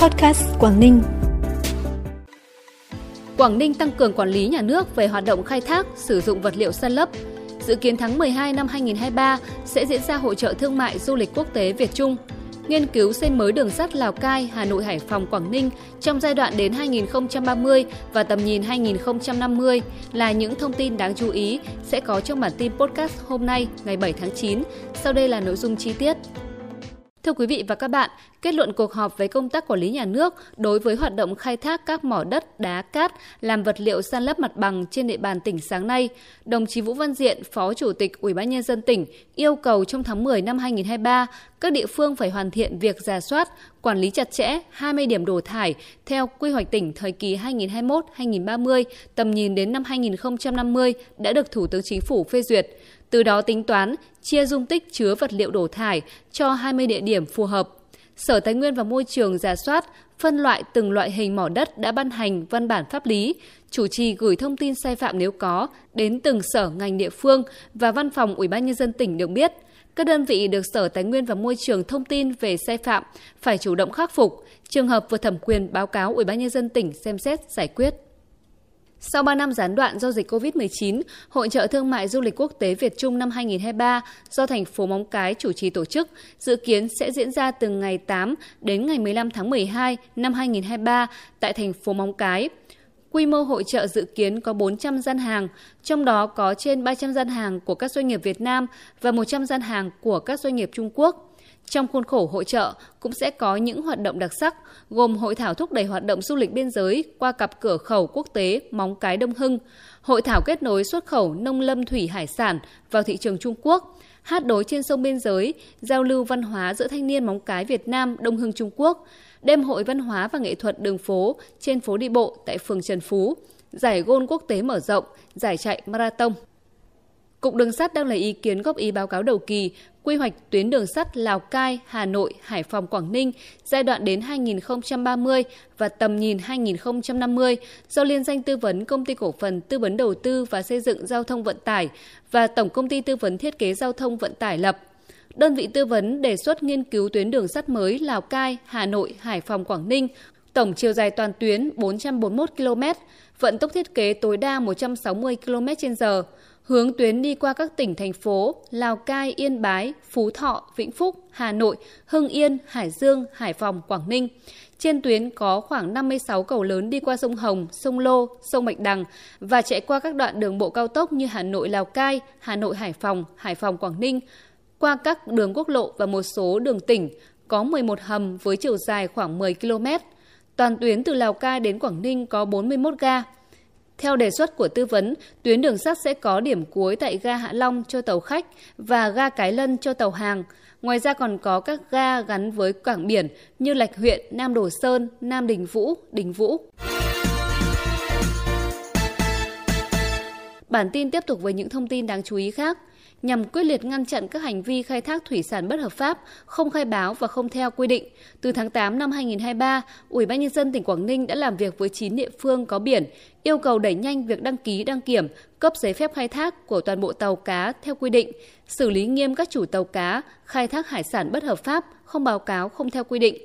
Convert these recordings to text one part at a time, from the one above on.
Podcast Quảng Ninh. Quảng Ninh tăng cường quản lý nhà nước về hoạt động khai thác, sử dụng vật liệu san lấp. Dự kiến tháng 12 năm 2023 sẽ diễn ra hội trợ thương mại du lịch quốc tế Việt Trung – nghiên cứu xây mới đường sắt Lào Cai, Hà Nội, Hải Phòng, Quảng Ninh trong giai đoạn đến 2030 và tầm nhìn 2050 là những thông tin đáng chú ý sẽ có trong bản tin podcast hôm nay ngày 7 tháng 9. Sau đây là nội dung chi tiết. Thưa quý vị và các bạn, kết luận cuộc họp về công tác quản lý nhà nước đối với hoạt động khai thác các mỏ đất, đá, cát làm vật liệu san lấp mặt bằng trên địa bàn tỉnh sáng nay, đồng chí Vũ Văn Diện, Phó Chủ tịch Ủy ban nhân dân tỉnh yêu cầu trong tháng 10 năm 2023, các địa phương phải hoàn thiện việc giả soát, quản lý chặt chẽ 20 điểm đổ thải theo quy hoạch tỉnh thời kỳ 2021-2030, tầm nhìn đến năm 2050 đã được Thủ tướng Chính phủ phê duyệt từ đó tính toán chia dung tích chứa vật liệu đổ thải cho 20 địa điểm phù hợp. Sở Tài nguyên và Môi trường giả soát, phân loại từng loại hình mỏ đất đã ban hành văn bản pháp lý, chủ trì gửi thông tin sai phạm nếu có đến từng sở ngành địa phương và văn phòng Ủy ban nhân dân tỉnh được biết. Các đơn vị được Sở Tài nguyên và Môi trường thông tin về sai phạm phải chủ động khắc phục, trường hợp vượt thẩm quyền báo cáo Ủy ban nhân dân tỉnh xem xét giải quyết. Sau 3 năm gián đoạn do dịch COVID-19, Hội trợ Thương mại Du lịch Quốc tế Việt Trung năm 2023 do thành phố Móng Cái chủ trì tổ chức, dự kiến sẽ diễn ra từ ngày 8 đến ngày 15 tháng 12 năm 2023 tại thành phố Móng Cái. Quy mô hội trợ dự kiến có 400 gian hàng, trong đó có trên 300 gian hàng của các doanh nghiệp Việt Nam và 100 gian hàng của các doanh nghiệp Trung Quốc. Trong khuôn khổ hội trợ cũng sẽ có những hoạt động đặc sắc, gồm hội thảo thúc đẩy hoạt động du lịch biên giới qua cặp cửa khẩu quốc tế Móng Cái Đông Hưng, hội thảo kết nối xuất khẩu nông lâm thủy hải sản vào thị trường Trung Quốc, hát đối trên sông biên giới, giao lưu văn hóa giữa thanh niên Móng Cái Việt Nam Đông Hưng Trung Quốc, đêm hội văn hóa và nghệ thuật đường phố trên phố đi bộ tại phường Trần Phú, giải gôn quốc tế mở rộng, giải chạy marathon. Cục Đường sắt đang lấy ý kiến góp ý báo cáo đầu kỳ quy hoạch tuyến đường sắt Lào Cai, Hà Nội, Hải Phòng, Quảng Ninh giai đoạn đến 2030 và tầm nhìn 2050 do Liên danh tư vấn Công ty Cổ phần Tư vấn Đầu tư và Xây dựng Giao thông Vận tải và Tổng Công ty Tư vấn Thiết kế Giao thông Vận tải lập. Đơn vị tư vấn đề xuất nghiên cứu tuyến đường sắt mới Lào Cai, Hà Nội, Hải Phòng, Quảng Ninh, tổng chiều dài toàn tuyến 441 km, vận tốc thiết kế tối đa 160 km/h, hướng tuyến đi qua các tỉnh thành phố Lào Cai, Yên Bái, Phú Thọ, Vĩnh Phúc, Hà Nội, Hưng Yên, Hải Dương, Hải Phòng, Quảng Ninh. Trên tuyến có khoảng 56 cầu lớn đi qua sông Hồng, sông Lô, sông Bạch Đằng và chạy qua các đoạn đường bộ cao tốc như Hà Nội Lào Cai, Hà Nội Hải Phòng, Hải Phòng Quảng Ninh, qua các đường quốc lộ và một số đường tỉnh, có 11 hầm với chiều dài khoảng 10 km. Toàn tuyến từ Lào Cai đến Quảng Ninh có 41 ga. Theo đề xuất của tư vấn, tuyến đường sắt sẽ có điểm cuối tại ga Hạ Long cho tàu khách và ga Cái Lân cho tàu hàng. Ngoài ra còn có các ga gắn với cảng biển như Lạch huyện, Nam Đồ Sơn, Nam Đình Vũ, Đình Vũ. Bản tin tiếp tục với những thông tin đáng chú ý khác nhằm quyết liệt ngăn chặn các hành vi khai thác thủy sản bất hợp pháp, không khai báo và không theo quy định. Từ tháng 8 năm 2023, Ủy ban nhân dân tỉnh Quảng Ninh đã làm việc với 9 địa phương có biển, yêu cầu đẩy nhanh việc đăng ký đăng kiểm, cấp giấy phép khai thác của toàn bộ tàu cá theo quy định, xử lý nghiêm các chủ tàu cá khai thác hải sản bất hợp pháp, không báo cáo không theo quy định.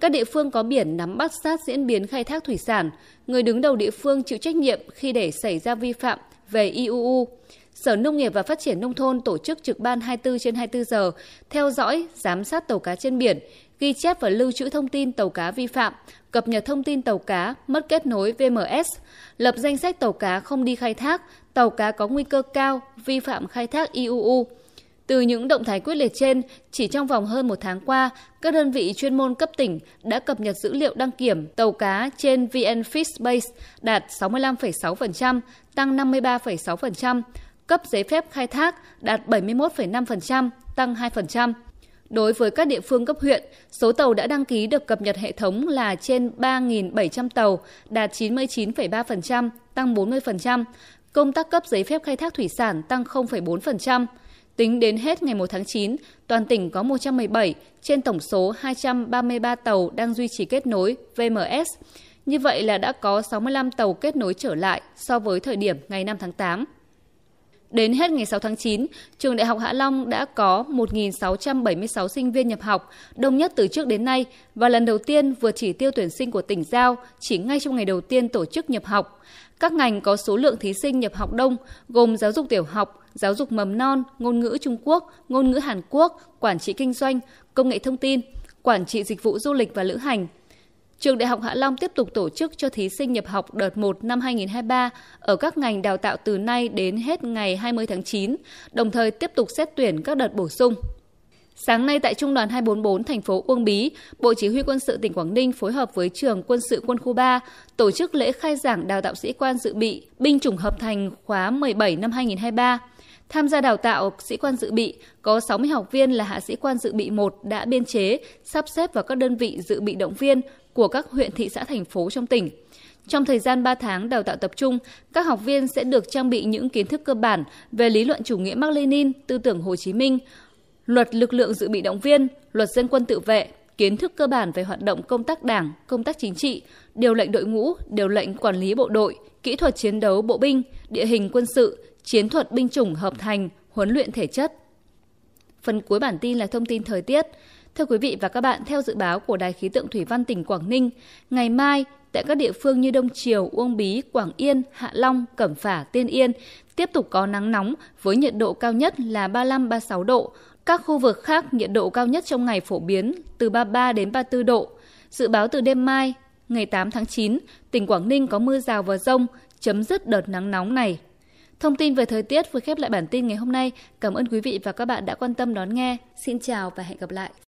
Các địa phương có biển nắm bắt sát diễn biến khai thác thủy sản, người đứng đầu địa phương chịu trách nhiệm khi để xảy ra vi phạm về IUU. Sở Nông nghiệp và Phát triển Nông thôn tổ chức trực ban 24 trên 24 giờ, theo dõi, giám sát tàu cá trên biển, ghi chép và lưu trữ thông tin tàu cá vi phạm, cập nhật thông tin tàu cá mất kết nối VMS, lập danh sách tàu cá không đi khai thác, tàu cá có nguy cơ cao vi phạm khai thác IUU. Từ những động thái quyết liệt trên, chỉ trong vòng hơn một tháng qua, các đơn vị chuyên môn cấp tỉnh đã cập nhật dữ liệu đăng kiểm tàu cá trên VnFishBase đạt 65,6%, tăng 53,6%, cấp giấy phép khai thác đạt 71,5%, tăng 2%. Đối với các địa phương cấp huyện, số tàu đã đăng ký được cập nhật hệ thống là trên 3.700 tàu, đạt 99,3%, tăng 40%. Công tác cấp giấy phép khai thác thủy sản tăng 0,4%. Tính đến hết ngày 1 tháng 9, toàn tỉnh có 117 trên tổng số 233 tàu đang duy trì kết nối VMS. Như vậy là đã có 65 tàu kết nối trở lại so với thời điểm ngày 5 tháng 8. Đến hết ngày 6 tháng 9, trường Đại học Hạ Long đã có 1.676 sinh viên nhập học, đông nhất từ trước đến nay và lần đầu tiên vượt chỉ tiêu tuyển sinh của tỉnh Giao chỉ ngay trong ngày đầu tiên tổ chức nhập học. Các ngành có số lượng thí sinh nhập học đông gồm giáo dục tiểu học, giáo dục mầm non, ngôn ngữ Trung Quốc, ngôn ngữ Hàn Quốc, quản trị kinh doanh, công nghệ thông tin, quản trị dịch vụ du lịch và lữ hành, Trường Đại học Hạ Long tiếp tục tổ chức cho thí sinh nhập học đợt 1 năm 2023 ở các ngành đào tạo từ nay đến hết ngày 20 tháng 9, đồng thời tiếp tục xét tuyển các đợt bổ sung. Sáng nay tại Trung đoàn 244 thành phố Uông Bí, Bộ Chỉ huy quân sự tỉnh Quảng Ninh phối hợp với Trường Quân sự Quân khu 3 tổ chức lễ khai giảng đào tạo sĩ quan dự bị binh chủng hợp thành khóa 17 năm 2023. Tham gia đào tạo sĩ quan dự bị có 60 học viên là hạ sĩ quan dự bị 1 đã biên chế, sắp xếp vào các đơn vị dự bị động viên của các huyện thị xã thành phố trong tỉnh. Trong thời gian 3 tháng đào tạo tập trung, các học viên sẽ được trang bị những kiến thức cơ bản về lý luận chủ nghĩa Mác Lênin, tư tưởng Hồ Chí Minh, luật lực lượng dự bị động viên, luật dân quân tự vệ, kiến thức cơ bản về hoạt động công tác đảng, công tác chính trị, điều lệnh đội ngũ, điều lệnh quản lý bộ đội, kỹ thuật chiến đấu bộ binh, địa hình quân sự, chiến thuật binh chủng hợp thành, huấn luyện thể chất. Phần cuối bản tin là thông tin thời tiết. Thưa quý vị và các bạn, theo dự báo của Đài khí tượng thủy văn tỉnh Quảng Ninh, ngày mai tại các địa phương như Đông Triều, Uông Bí, Quảng Yên, Hạ Long, Cẩm Phả, Tiên Yên tiếp tục có nắng nóng với nhiệt độ cao nhất là 35-36 độ. Các khu vực khác nhiệt độ cao nhất trong ngày phổ biến từ 33 đến 34 độ. Dự báo từ đêm mai, ngày 8 tháng 9, tỉnh Quảng Ninh có mưa rào và rông, chấm dứt đợt nắng nóng này. Thông tin về thời tiết vừa khép lại bản tin ngày hôm nay. Cảm ơn quý vị và các bạn đã quan tâm đón nghe. Xin chào và hẹn gặp lại.